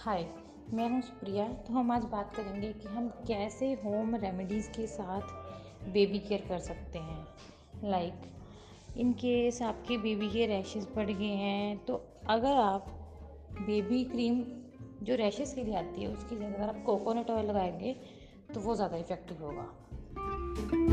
हाय मैं हूँ सुप्रिया। तो हम आज बात करेंगे कि हम कैसे होम रेमेडीज़ के साथ बेबी केयर कर सकते हैं। लाइक इन केस आपके बेबी के रैशेस बढ़ गए हैं। तो अगर आप बेबी क्रीम जो रैशेस के लिए आती है, उसकी जगह अगर आप कोकोनट ऑयल लगाएँगे तो वो ज़्यादा इफ़ेक्टिव होगा।